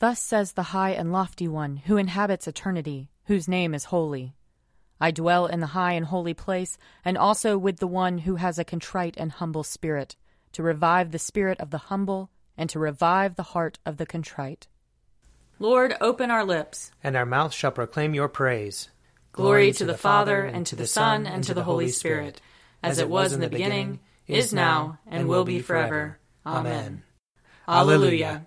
Thus says the high and lofty one, who inhabits eternity, whose name is holy. I dwell in the high and holy place, and also with the one who has a contrite and humble spirit, to revive the spirit of the humble, and to revive the heart of the contrite. Lord, open our lips, and our mouth shall proclaim your praise. Glory to the Father, and to the Son, and to the Holy Spirit, as it was in the beginning, is now, and will be forever. Amen. Alleluia.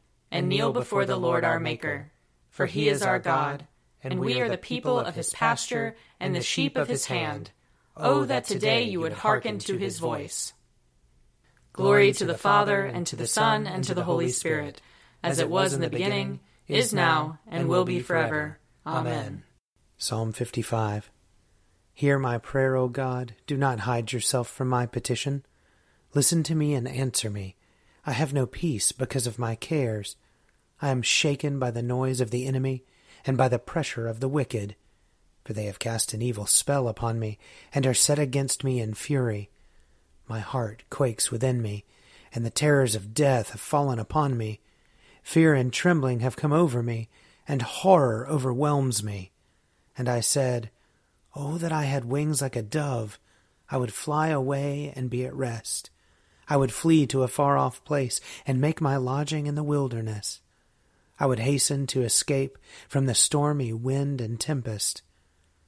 and kneel before the Lord our Maker. For he is our God, and we are the people of his pasture and the sheep of his hand. Oh, that today you would hearken to his voice. Glory to the Father, and to the Son, and to the Holy Spirit, as it was in the beginning, is now, and will be forever. Amen. Psalm 55 Hear my prayer, O God. Do not hide yourself from my petition. Listen to me and answer me. I have no peace because of my cares. I am shaken by the noise of the enemy and by the pressure of the wicked. For they have cast an evil spell upon me and are set against me in fury. My heart quakes within me, and the terrors of death have fallen upon me. Fear and trembling have come over me, and horror overwhelms me. And I said, Oh, that I had wings like a dove! I would fly away and be at rest. I would flee to a far off place and make my lodging in the wilderness. I would hasten to escape from the stormy wind and tempest.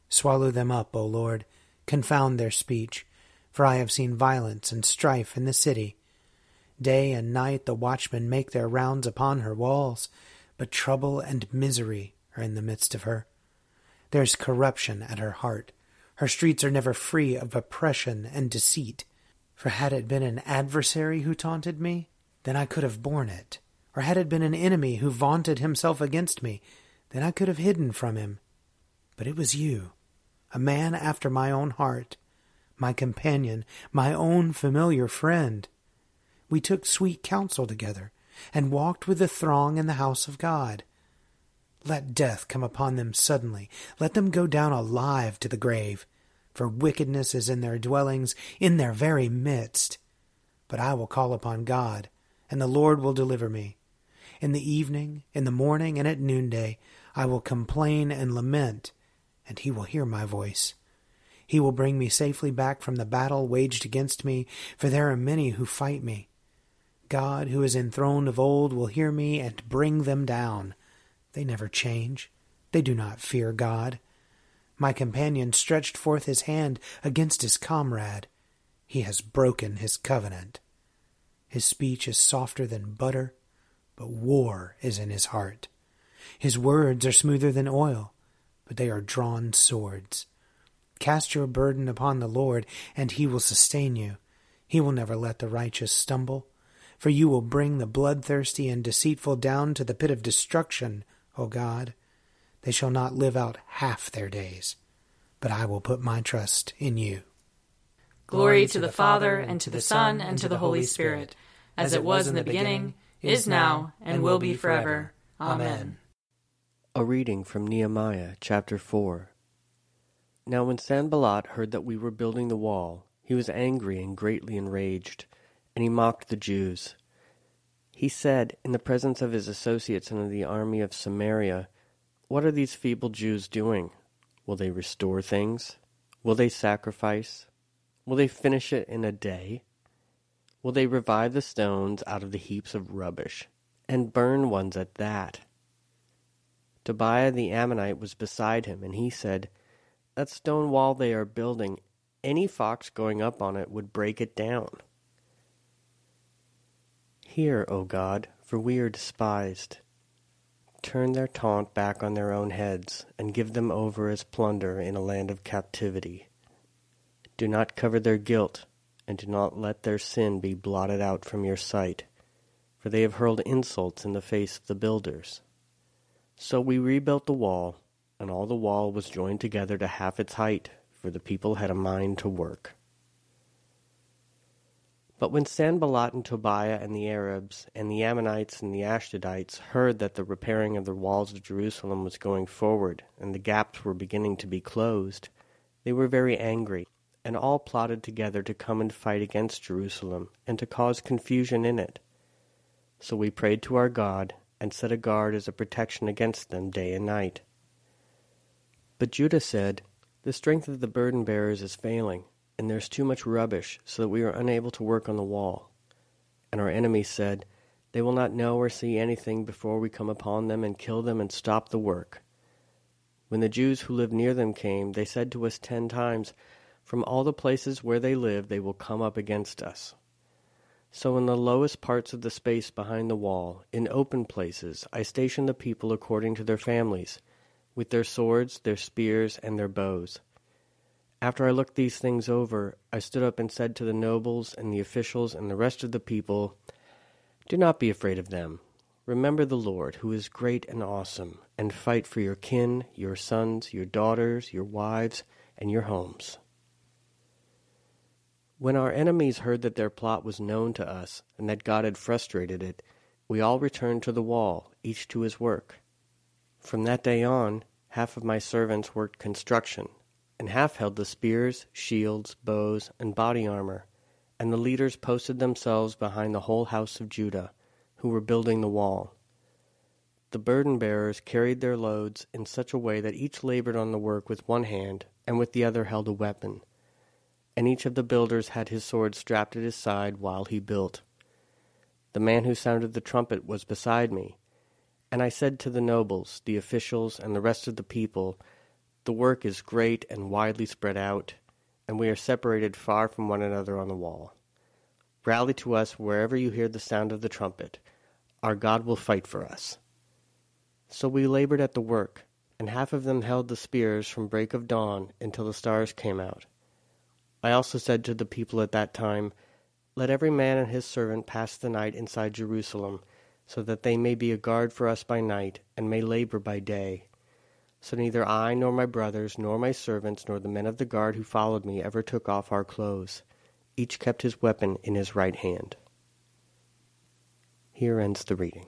Swallow them up, O Lord, confound their speech, for I have seen violence and strife in the city. Day and night the watchmen make their rounds upon her walls, but trouble and misery are in the midst of her. There is corruption at her heart. Her streets are never free of oppression and deceit. For had it been an adversary who taunted me, then I could have borne it. Or had it been an enemy who vaunted himself against me, then I could have hidden from him. But it was you, a man after my own heart, my companion, my own familiar friend. We took sweet counsel together, and walked with the throng in the house of God. Let death come upon them suddenly. Let them go down alive to the grave for wickedness is in their dwellings, in their very midst. But I will call upon God, and the Lord will deliver me. In the evening, in the morning, and at noonday, I will complain and lament, and he will hear my voice. He will bring me safely back from the battle waged against me, for there are many who fight me. God, who is enthroned of old, will hear me and bring them down. They never change. They do not fear God. My companion stretched forth his hand against his comrade. He has broken his covenant. His speech is softer than butter, but war is in his heart. His words are smoother than oil, but they are drawn swords. Cast your burden upon the Lord, and he will sustain you. He will never let the righteous stumble. For you will bring the bloodthirsty and deceitful down to the pit of destruction, O God. They shall not live out half their days, but I will put my trust in you. Glory to the Father, and to the Son, and to the Holy Spirit, as it was in the beginning, is now, and will be forever. Amen. A reading from Nehemiah chapter 4. Now when Sanballat heard that we were building the wall, he was angry and greatly enraged, and he mocked the Jews. He said, in the presence of his associates and of the army of Samaria, what are these feeble Jews doing? Will they restore things? Will they sacrifice? Will they finish it in a day? Will they revive the stones out of the heaps of rubbish, and burn ones at that? Tobiah the Ammonite was beside him, and he said, That stone wall they are building, any fox going up on it would break it down. Hear, O God, for we are despised turn their taunt back on their own heads, and give them over as plunder in a land of captivity. Do not cover their guilt, and do not let their sin be blotted out from your sight, for they have hurled insults in the face of the builders. So we rebuilt the wall, and all the wall was joined together to half its height, for the people had a mind to work. But when Sanballat and Tobiah and the Arabs and the Ammonites and the Ashdodites heard that the repairing of the walls of Jerusalem was going forward and the gaps were beginning to be closed, they were very angry, and all plotted together to come and fight against Jerusalem and to cause confusion in it. So we prayed to our God and set a guard as a protection against them day and night. But Judah said, The strength of the burden bearers is failing and there's too much rubbish, so that we are unable to work on the wall. And our enemies said, They will not know or see anything before we come upon them and kill them and stop the work. When the Jews who lived near them came, they said to us ten times, From all the places where they live, they will come up against us. So in the lowest parts of the space behind the wall, in open places, I stationed the people according to their families, with their swords, their spears, and their bows. After I looked these things over, I stood up and said to the nobles and the officials and the rest of the people, Do not be afraid of them. Remember the Lord, who is great and awesome, and fight for your kin, your sons, your daughters, your wives, and your homes. When our enemies heard that their plot was known to us, and that God had frustrated it, we all returned to the wall, each to his work. From that day on, half of my servants worked construction, and half held the spears, shields, bows, and body armor, and the leaders posted themselves behind the whole house of Judah, who were building the wall. The burden bearers carried their loads in such a way that each labored on the work with one hand, and with the other held a weapon. And each of the builders had his sword strapped at his side while he built. The man who sounded the trumpet was beside me. And I said to the nobles, the officials, and the rest of the people, the work is great and widely spread out, and we are separated far from one another on the wall. Rally to us wherever you hear the sound of the trumpet. Our God will fight for us. So we labored at the work, and half of them held the spears from break of dawn until the stars came out. I also said to the people at that time, Let every man and his servant pass the night inside Jerusalem, so that they may be a guard for us by night, and may labor by day so neither I, nor my brothers, nor my servants, nor the men of the guard who followed me ever took off our clothes. Each kept his weapon in his right hand. Here ends the reading.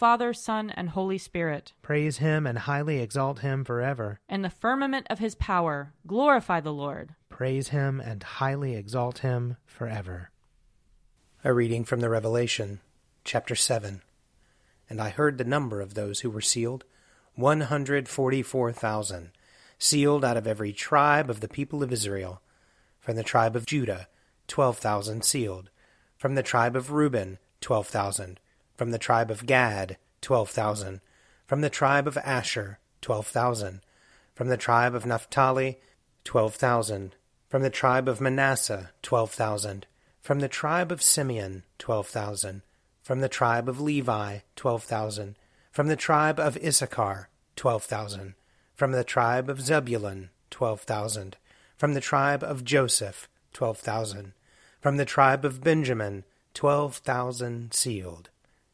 Father, Son, and Holy Spirit. Praise him and highly exalt him forever. In the firmament of his power, glorify the Lord. Praise him and highly exalt him forever. A reading from the Revelation, chapter 7. And I heard the number of those who were sealed 144,000, sealed out of every tribe of the people of Israel. From the tribe of Judah, 12,000 sealed. From the tribe of Reuben, 12,000. From the tribe of Gad, 12,000. From the tribe of Asher, 12,000. From the tribe of Naphtali, 12,000. From the tribe of Manasseh, 12,000. From the tribe of Simeon, 12,000. From the tribe of Levi, 12,000. From the tribe of Issachar, 12,000. From the tribe of Zebulun, 12,000. From the tribe of Joseph, 12,000. From the tribe of Benjamin, 12,000 sealed.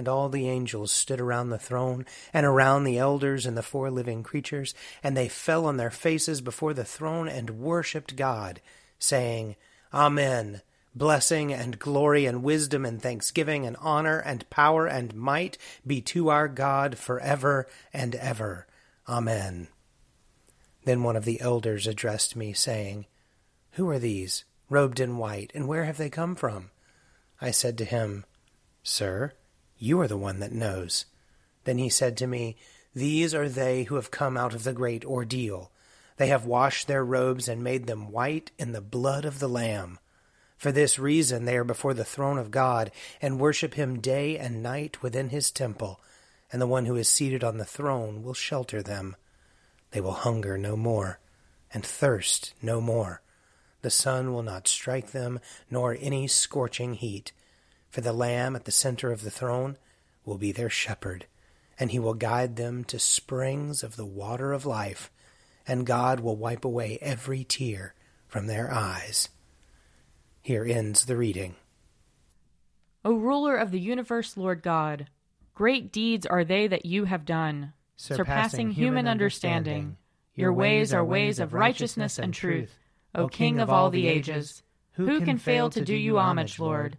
And all the angels stood around the throne and around the elders and the four living creatures, and they fell on their faces before the throne and worshipped God, saying, Amen. Blessing and glory and wisdom and thanksgiving and honor and power and might be to our God forever and ever. Amen. Then one of the elders addressed me, saying, Who are these, robed in white, and where have they come from? I said to him, Sir, you are the one that knows. Then he said to me, These are they who have come out of the great ordeal. They have washed their robes and made them white in the blood of the Lamb. For this reason they are before the throne of God and worship him day and night within his temple, and the one who is seated on the throne will shelter them. They will hunger no more, and thirst no more. The sun will not strike them, nor any scorching heat. For the Lamb at the center of the throne will be their shepherd, and he will guide them to springs of the water of life, and God will wipe away every tear from their eyes. Here ends the reading. O ruler of the universe, Lord God, great deeds are they that you have done, surpassing human understanding. Your ways are ways of righteousness and truth, O King of all the ages. Who can fail to do you homage, Lord,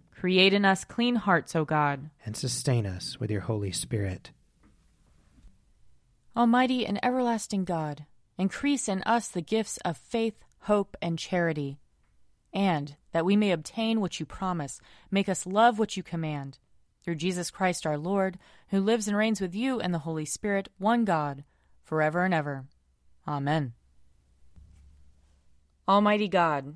Create in us clean hearts, O God. And sustain us with your Holy Spirit. Almighty and everlasting God, increase in us the gifts of faith, hope, and charity, and that we may obtain what you promise, make us love what you command. Through Jesus Christ our Lord, who lives and reigns with you and the Holy Spirit, one God, forever and ever. Amen. Almighty God,